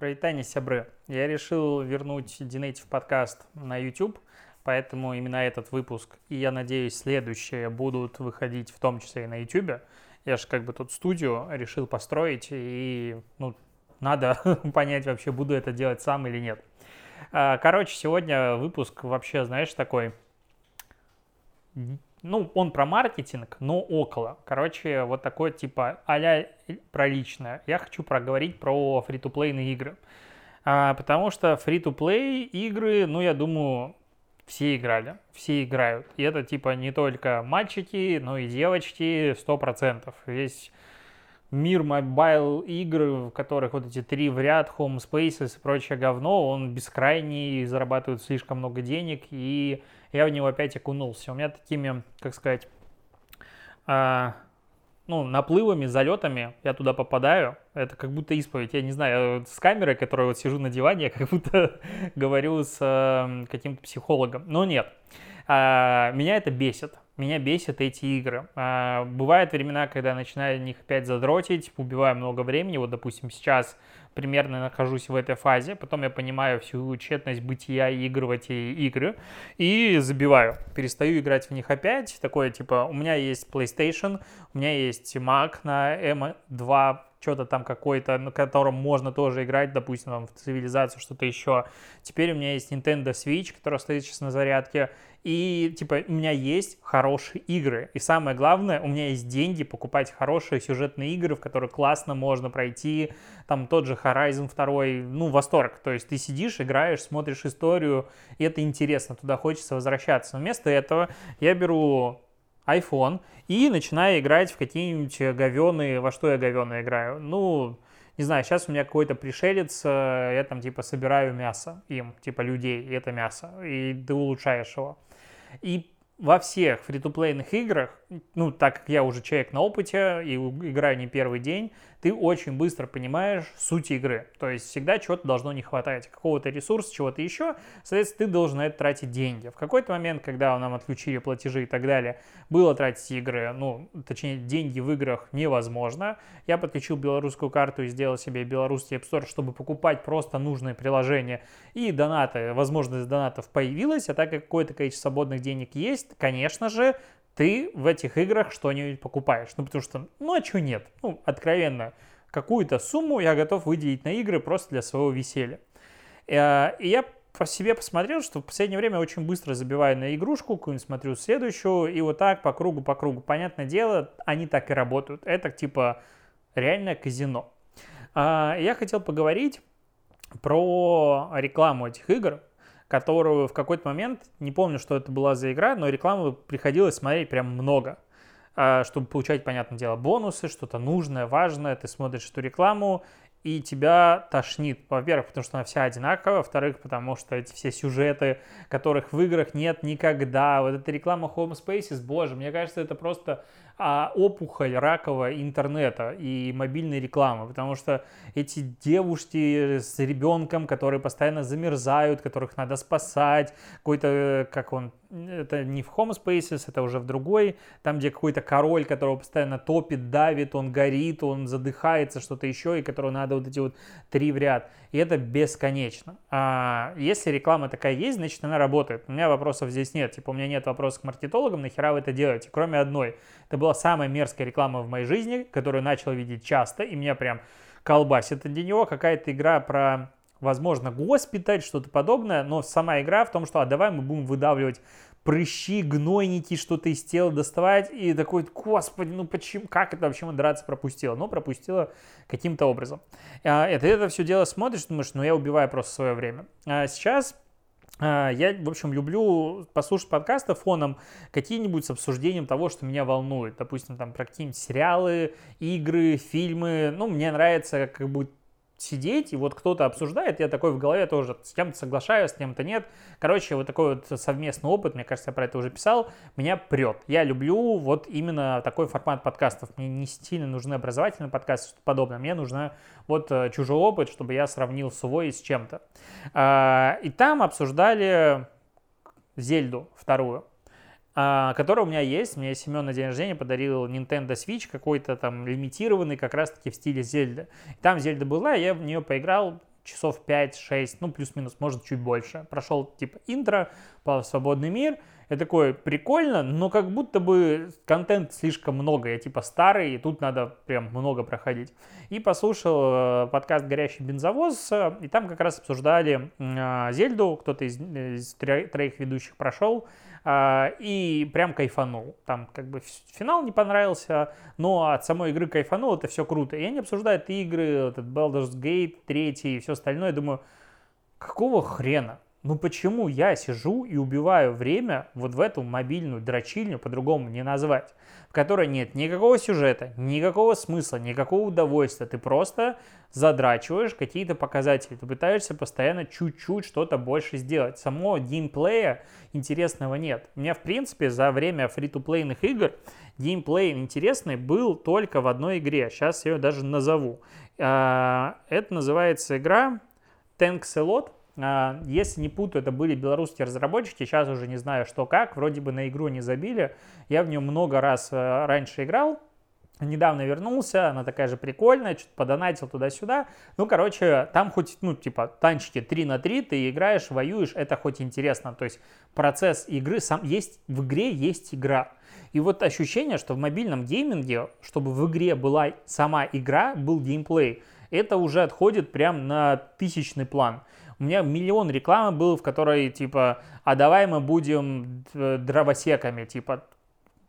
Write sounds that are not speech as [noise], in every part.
Провитание сябры. Я решил вернуть Dinative подкаст на YouTube, поэтому именно этот выпуск и, я надеюсь, следующие будут выходить в том числе и на YouTube. Я же как бы тут студию решил построить, и ну, надо [laughs] понять вообще, буду это делать сам или нет. А, короче, сегодня выпуск вообще, знаешь, такой ну, он про маркетинг, но около. Короче, вот такой типа а про личное. Я хочу проговорить про free-to-play ные игры. А, потому что free-to-play игры, ну, я думаю, все играли, все играют. И это типа не только мальчики, но и девочки, сто процентов. Весь мир mobile игр, в которых вот эти три в ряд, Homescapes и прочее говно, он бескрайний, зарабатывает слишком много денег, и я в него опять окунулся. У меня такими, как сказать, а, ну, наплывами, залетами я туда попадаю. Это как будто исповедь. Я не знаю, с камерой, которой вот сижу на диване, [laughs] я как будто говорю с э, каким-то психологом. Но нет. А, меня это бесит. Меня бесят эти игры. А, бывают времена, когда начинаю в них опять задротить, убиваю много времени. Вот, допустим, сейчас примерно нахожусь в этой фазе, потом я понимаю всю тщетность бытия игр в эти игры и забиваю, перестаю играть в них опять, такое типа, у меня есть PlayStation, у меня есть Mac на M2, что-то там какой-то, на котором можно тоже играть, допустим, там, в цивилизацию, что-то еще. Теперь у меня есть Nintendo Switch, который стоит сейчас на зарядке, и, типа, у меня есть хорошие игры. И самое главное, у меня есть деньги покупать хорошие сюжетные игры, в которые классно можно пройти. Там тот же Horizon 2, ну, восторг. То есть ты сидишь, играешь, смотришь историю, и это интересно, туда хочется возвращаться. Но вместо этого я беру iPhone и начинаю играть в какие-нибудь говеные, во что я говеные играю. Ну, не знаю, сейчас у меня какой-то пришелец, э, я там типа собираю мясо им, типа людей, и это мясо, и ты улучшаешь его. И во всех фри-то-плейных играх, ну, так как я уже человек на опыте и играю не первый день, ты очень быстро понимаешь суть игры. То есть всегда чего-то должно не хватать, какого-то ресурса, чего-то еще. Соответственно, ты должен на это тратить деньги. В какой-то момент, когда нам отключили платежи и так далее, было тратить игры, ну, точнее, деньги в играх невозможно. Я подключил белорусскую карту и сделал себе белорусский App Store, чтобы покупать просто нужные приложения. И донаты, возможность донатов появилась, а так как какое-то количество свободных денег есть, конечно же, ты в этих играх что-нибудь покупаешь. Ну, потому что, ну, а что нет? Ну, откровенно, какую-то сумму я готов выделить на игры просто для своего веселья. Э, и я по себе посмотрел, что в последнее время очень быстро забиваю на игрушку, какую-нибудь смотрю следующую, и вот так по кругу, по кругу. Понятное дело, они так и работают. Это типа реальное казино. А, я хотел поговорить про рекламу этих игр, которую в какой-то момент, не помню, что это была за игра, но рекламу приходилось смотреть прям много, а, чтобы получать, понятное дело, бонусы, что-то нужное, важное. Ты смотришь эту рекламу, и тебя тошнит. Во-первых, потому что она вся одинаковая, во-вторых, потому что эти все сюжеты, которых в играх нет никогда. Вот эта реклама Home Spaces, боже, мне кажется, это просто а, опухоль ракового интернета и мобильной рекламы, потому что эти девушки с ребенком, которые постоянно замерзают, которых надо спасать, какой-то, как он, это не в Home Spaces, это уже в другой, там, где какой-то король, которого постоянно топит, давит, он горит, он задыхается, что-то еще, и которого надо вот эти вот три в ряд. И это бесконечно. А если реклама такая есть, значит она работает. У меня вопросов здесь нет. Типа у меня нет вопросов к маркетологам, нахера вы это делаете, кроме одной. Это была самая мерзкая реклама в моей жизни, которую начал видеть часто, и меня прям колбасит. Для него какая-то игра про возможно, госпиталь, что-то подобное, но сама игра в том, что а давай мы будем выдавливать прыщи, гнойники, что-то из тела доставать, и такой, господи, ну почему, как это вообще драться пропустила? Ну, пропустила каким-то образом. А, это, это все дело смотришь, думаешь, ну я убиваю просто свое время. А сейчас я, в общем, люблю послушать подкасты фоном какие-нибудь с обсуждением того, что меня волнует. Допустим, там про какие-нибудь сериалы, игры, фильмы. Ну, мне нравится как бы сидеть, и вот кто-то обсуждает, я такой в голове тоже с кем-то соглашаюсь, с кем-то нет. Короче, вот такой вот совместный опыт, мне кажется, я про это уже писал, меня прет. Я люблю вот именно такой формат подкастов. Мне не сильно нужны образовательные подкасты, что-то подобное. Мне нужно вот э, чужой опыт, чтобы я сравнил свой с чем-то. А, и там обсуждали Зельду вторую. А, который у меня есть. Мне Семен на день рождения подарил Nintendo Switch какой-то там лимитированный, как раз-таки в стиле Зельда. Там Зельда была, я в нее поиграл часов 5-6, ну, плюс-минус, может, чуть больше. Прошел, типа, интро, по свободный мир, я такой, прикольно, но как будто бы контент слишком много. Я типа старый, и тут надо прям много проходить. И послушал э, подкаст «Горящий бензовоз», э, и там как раз обсуждали э, Зельду, кто-то из, из троих ведущих прошел, и прям кайфанул. Там как бы финал не понравился, но от самой игры кайфанул, это все круто. И они обсуждают игры, этот Baldur's Gate, третий и все остальное. Я думаю, какого хрена? Ну почему я сижу и убиваю время вот в эту мобильную дрочильню, по-другому не назвать, в которой нет никакого сюжета, никакого смысла, никакого удовольствия. Ты просто задрачиваешь какие-то показатели, ты пытаешься постоянно чуть-чуть что-то больше сделать. Самого геймплея интересного нет. У меня, в принципе, за время фри-то-плейных игр геймплей интересный был только в одной игре. Сейчас я ее даже назову. А, это называется игра Tanks a Lot если не путаю, это были белорусские разработчики, сейчас уже не знаю что как, вроде бы на игру не забили. Я в нее много раз э, раньше играл, недавно вернулся, она такая же прикольная, что-то подонатил туда-сюда. Ну, короче, там хоть, ну, типа, танчики 3 на 3, ты играешь, воюешь, это хоть интересно. То есть процесс игры, сам есть, в игре есть игра. И вот ощущение, что в мобильном гейминге, чтобы в игре была сама игра, был геймплей, это уже отходит прям на тысячный план. У меня миллион рекламы был, в которой типа, а давай мы будем э, дровосеками, типа,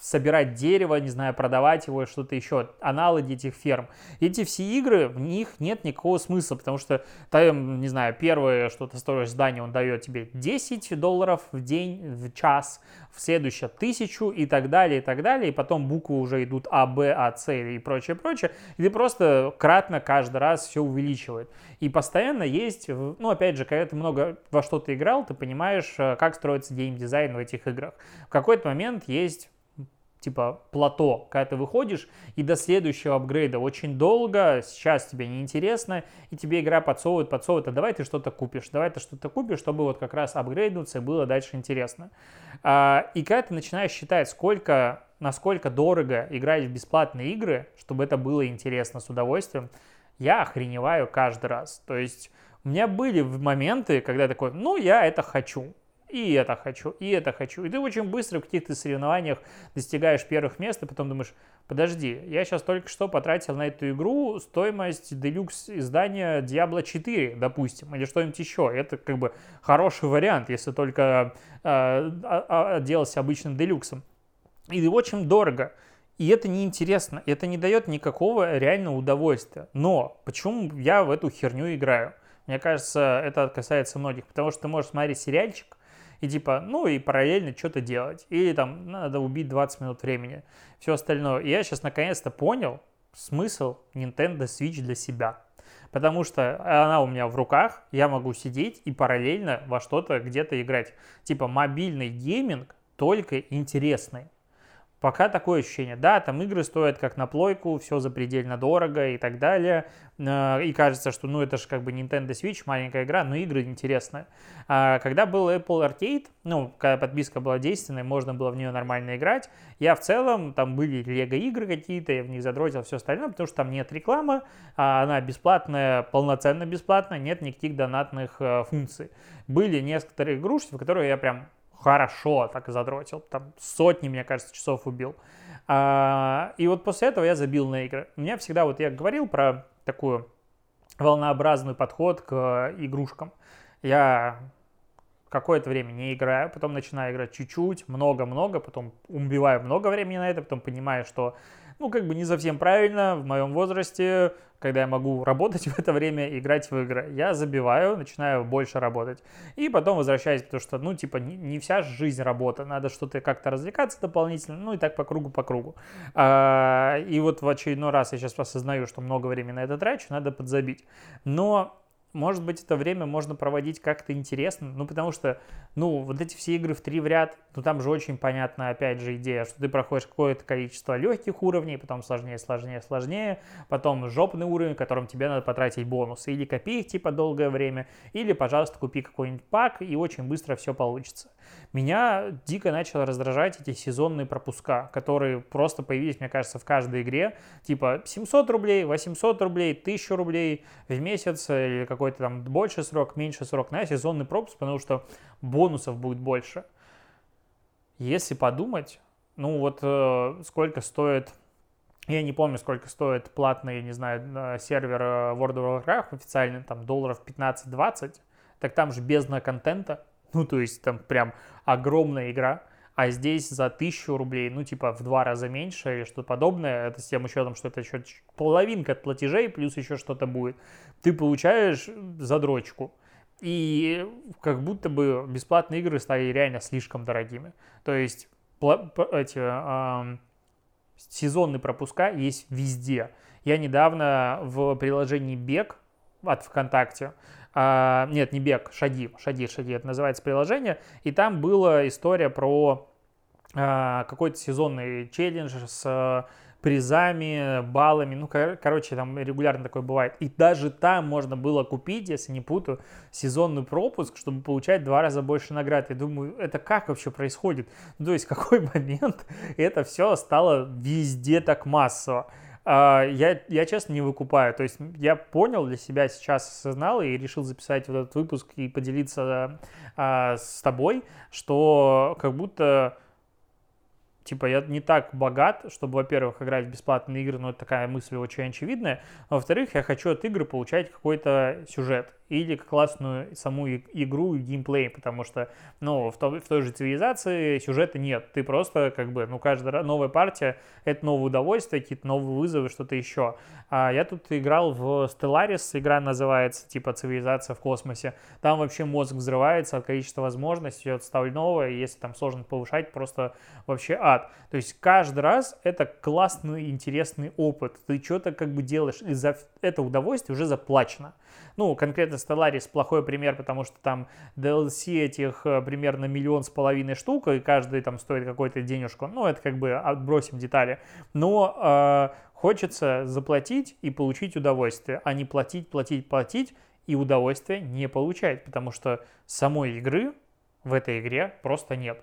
собирать дерево, не знаю, продавать его, что-то еще, аналоги этих ферм. Эти все игры, в них нет никакого смысла, потому что там, не знаю, первое что-то стоит здание, он дает тебе 10 долларов в день, в час, в следующее тысячу и так далее, и так далее, и потом буквы уже идут А, Б, А, С и прочее, прочее, и ты просто кратно каждый раз все увеличивает. И постоянно есть, ну, опять же, когда ты много во что-то играл, ты понимаешь, э, как строится геймдизайн в этих играх. В какой-то момент есть типа плато, когда ты выходишь, и до следующего апгрейда очень долго, сейчас тебе неинтересно, и тебе игра подсовывает, подсовывает, а давай ты что-то купишь, давай ты что-то купишь, чтобы вот как раз апгрейднуться и было дальше интересно. А, и когда ты начинаешь считать, сколько, насколько дорого играть в бесплатные игры, чтобы это было интересно с удовольствием, я охреневаю каждый раз. То есть у меня были моменты, когда я такой, ну, я это хочу и это хочу, и это хочу. И ты очень быстро в каких-то соревнованиях достигаешь первых мест, и потом думаешь, подожди, я сейчас только что потратил на эту игру стоимость делюкс издания Diablo 4, допустим, или что-нибудь еще. Это как бы хороший вариант, если только э, отделался обычным делюксом. И очень дорого. И это неинтересно, это не дает никакого реального удовольствия. Но почему я в эту херню играю? Мне кажется, это касается многих, потому что ты можешь смотреть сериальчик, и типа, ну и параллельно что-то делать. Или там надо убить 20 минут времени, все остальное. И я сейчас наконец-то понял смысл Nintendo Switch для себя. Потому что она у меня в руках, я могу сидеть и параллельно во что-то где-то играть. Типа мобильный гейминг только интересный. Пока такое ощущение. Да, там игры стоят как на плойку, все запредельно дорого и так далее. Э, и кажется, что ну это же как бы Nintendo Switch, маленькая игра, но игры интересные. А когда был Apple Arcade, ну, когда подписка была действенной, можно было в нее нормально играть, я в целом, там были лего игры какие-то, я в них задротил все остальное, потому что там нет рекламы, а она бесплатная, полноценно бесплатная, нет никаких донатных э, функций. Были некоторые игрушки, в которые я прям хорошо так задротил, там сотни, мне кажется, часов убил. А, и вот после этого я забил на игры. У меня всегда, вот я говорил про такую волнообразный подход к игрушкам. Я какое-то время не играю, потом начинаю играть чуть-чуть, много-много, потом убиваю много времени на это, потом понимаю, что ну, как бы не совсем правильно в моем возрасте, когда я могу работать [laughs] в это время, играть в игры. Я забиваю, начинаю больше работать. И потом возвращаюсь, потому что, ну, типа, не, вся жизнь работа, надо что-то как-то развлекаться дополнительно, ну, и так по кругу, по кругу. А, и вот в очередной раз я сейчас осознаю, что много времени на это трачу, надо подзабить. Но может быть, это время можно проводить как-то интересно, ну, потому что, ну, вот эти все игры в три в ряд, ну, там же очень понятна, опять же, идея, что ты проходишь какое-то количество легких уровней, потом сложнее, сложнее, сложнее, потом жопный уровень, в котором тебе надо потратить бонусы, или копи их, типа, долгое время, или, пожалуйста, купи какой-нибудь пак, и очень быстро все получится. Меня дико начало раздражать эти сезонные пропуска, которые просто появились, мне кажется, в каждой игре, типа, 700 рублей, 800 рублей, 1000 рублей в месяц, или какой какой-то там больше срок, меньше срок, на сезонный пропуск, потому что бонусов будет больше. Если подумать, ну вот э, сколько стоит, я не помню, сколько стоит платный, не знаю, э, сервер э, World of Warcraft официальный, там долларов 15-20, так там же бездна контента, ну то есть там прям огромная игра, а здесь за тысячу рублей, ну, типа, в два раза меньше или что-то подобное, это с тем учетом, что это еще половинка от платежей, плюс еще что-то будет, ты получаешь задрочку. И как будто бы бесплатные игры стали реально слишком дорогими. То есть эти э, сезонные пропуска есть везде. Я недавно в приложении Бег от ВКонтакте а, нет, не бег, шаги, шаги, шаги, это называется приложение, и там была история про а, какой-то сезонный челлендж с а, призами, баллами, ну, кор- короче, там регулярно такое бывает. И даже там можно было купить, если не путаю, сезонный пропуск, чтобы получать два раза больше наград. Я думаю, это как вообще происходит? Ну, то есть, [laughs] в какой момент это все стало везде так массово? А, я, я честно не выкупаю. То есть я понял для себя сейчас, осознал и решил записать вот этот выпуск и поделиться а, с тобой, что как будто типа, я не так богат, чтобы, во-первых, играть в бесплатные игры, но это такая мысль очень очевидная, а во-вторых, я хочу от игры получать какой-то сюжет или классную саму игру и геймплей, потому что, ну, в, то, в той же цивилизации сюжета нет, ты просто, как бы, ну, каждая новая партия — это новое удовольствие, какие-то новые вызовы, что-то еще. А я тут играл в Stellaris, игра называется, типа, цивилизация в космосе, там вообще мозг взрывается от количества возможностей, от остального, и если там сложно повышать, просто вообще ад. То есть каждый раз это классный, интересный опыт, ты что-то как бы делаешь, и за это удовольствие уже заплачено. Ну, конкретно Stellaris плохой пример, потому что там DLC этих э, примерно миллион с половиной штук, и каждый там стоит какой-то денежку. Ну, это как бы отбросим детали. Но э, хочется заплатить и получить удовольствие, а не платить, платить, платить и удовольствие не получать, потому что самой игры в этой игре просто нет.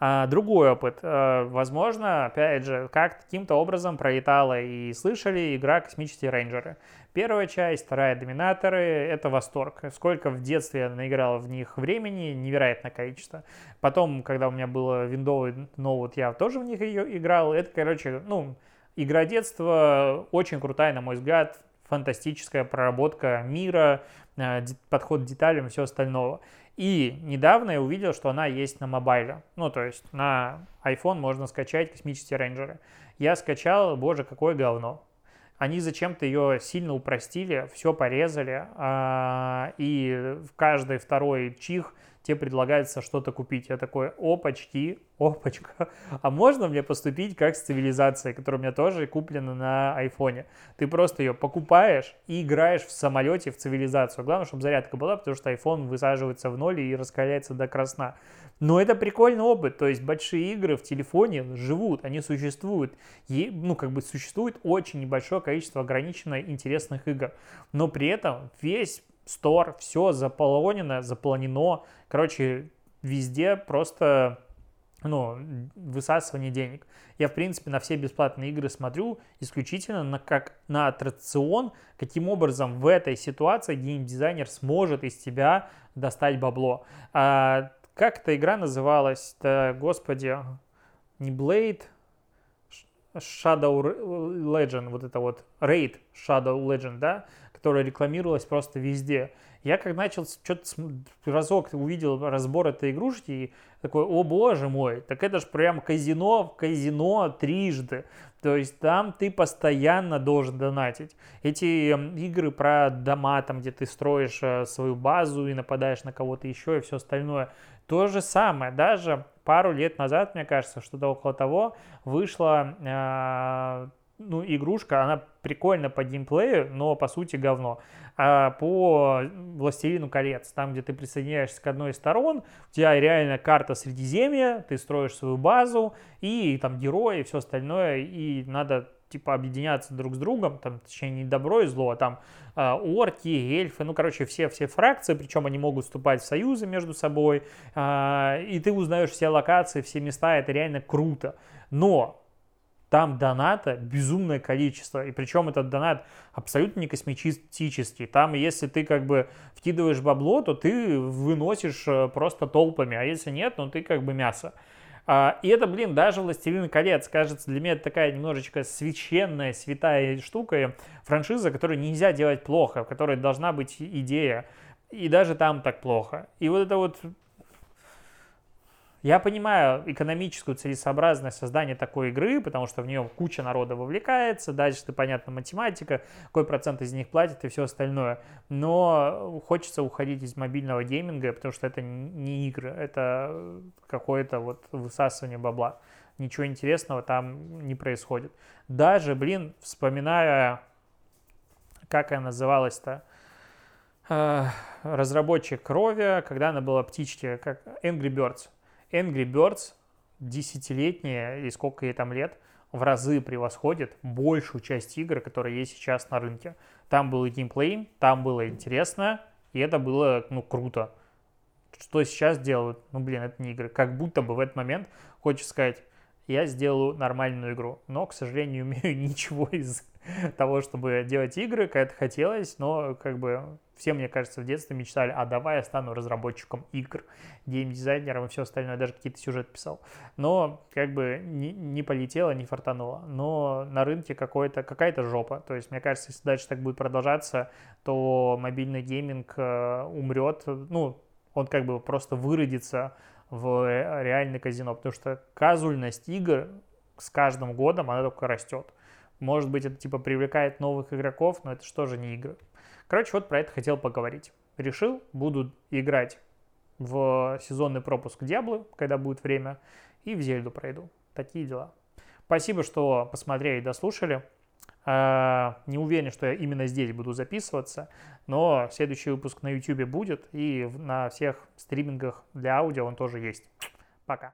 А, другой опыт. А, возможно, опять же, как каким-то образом пролетала и слышали игра «Космические рейнджеры». Первая часть, вторая «Доминаторы» — это восторг. Сколько в детстве я наиграл в них времени, невероятное количество. Потом, когда у меня было виндовый ноут, я тоже в них играл. Это, короче, ну, игра детства очень крутая, на мой взгляд, фантастическая проработка мира, а, подход к деталям и все остального. И недавно я увидел, что она есть на мобайле. Ну, то есть на iPhone можно скачать космические рейнджеры. Я скачал, боже, какое говно. Они зачем-то ее сильно упростили, все порезали, а, и в каждый второй чих – тебе предлагается что-то купить. Я такой, опачки, опачка, [laughs] а можно мне поступить как с цивилизацией, которая у меня тоже куплена на айфоне? Ты просто ее покупаешь и играешь в самолете в цивилизацию. Главное, чтобы зарядка была, потому что iPhone высаживается в ноль и раскаляется до красна. Но это прикольный опыт, то есть большие игры в телефоне живут, они существуют. И, ну, как бы существует очень небольшое количество ограниченных интересных игр. Но при этом весь стор, все заполонено, заполнено. Короче, везде просто ну, высасывание денег. Я, в принципе, на все бесплатные игры смотрю исключительно на, как на аттракцион, каким образом в этой ситуации геймдизайнер сможет из тебя достать бабло. А, как эта игра называлась? Да, господи, не Blade, Shadow Legend, вот это вот Raid Shadow Legend, да? Которая рекламировалась просто везде. Я как начал что-то разок увидел разбор этой игрушки и такой, о боже мой, так это же прям казино в казино трижды. То есть там ты постоянно должен донатить. Эти эм, игры про дома, там где ты строишь э, свою базу и нападаешь на кого-то еще и все остальное. То же самое. Даже пару лет назад, мне кажется, что-то около того, вышла э, ну, игрушка, она прикольна по геймплею, но по сути говно. А по Властелину колец, там, где ты присоединяешься к одной из сторон, у тебя реально карта Средиземья, ты строишь свою базу, и там герои, и все остальное, и надо типа объединяться друг с другом, там, точнее, не добро и зло, а там э, орки, эльфы, ну, короче, все, все фракции, причем они могут вступать в союзы между собой, э, и ты узнаешь все локации, все места, это реально круто. Но там доната безумное количество. И причем этот донат абсолютно не косметический. Там, если ты как бы вкидываешь бабло, то ты выносишь э, просто толпами. А если нет, ну ты как бы мясо. А, и это, блин, даже «Властелин колец», кажется, для меня это такая немножечко священная, святая штука, франшиза, которую нельзя делать плохо, в которой должна быть идея. И даже там так плохо. И вот это вот я понимаю экономическую целесообразность создания такой игры, потому что в нее куча народа вовлекается, дальше ты, понятно, математика, какой процент из них платит и все остальное. Но хочется уходить из мобильного гейминга, потому что это не игры, это какое-то вот высасывание бабла. Ничего интересного там не происходит. Даже, блин, вспоминая, как она называлась-то, э, разработчик Крови, когда она была птички, как Angry Birds. Angry Birds десятилетняя, и сколько ей там лет, в разы превосходит большую часть игр, которые есть сейчас на рынке. Там был и геймплей, там было интересно, и это было, ну, круто. Что сейчас делают? Ну, блин, это не игры. Как будто бы в этот момент хочется сказать, я сделаю нормальную игру. Но, к сожалению, [laughs] не умею ничего из того, чтобы делать игры, как это хотелось, но как бы все, мне кажется, в детстве мечтали, а давай я стану разработчиком игр, геймдизайнером и все остальное, даже какие-то сюжеты писал. Но как бы не, не полетело, не фартануло. Но на рынке какой-то, какая-то жопа. То есть, мне кажется, если дальше так будет продолжаться, то мобильный гейминг э, умрет, ну, он как бы просто выродится в реальный казино, потому что казульность игр с каждым годом, она только растет. Может быть, это типа привлекает новых игроков, но это что же не игры. Короче, вот про это хотел поговорить. Решил, буду играть в сезонный пропуск Диаблы, когда будет время, и в Зельду пройду. Такие дела. Спасибо, что посмотрели и дослушали. А, не уверен, что я именно здесь буду записываться, но следующий выпуск на YouTube будет, и на всех стримингах для аудио он тоже есть. Пока.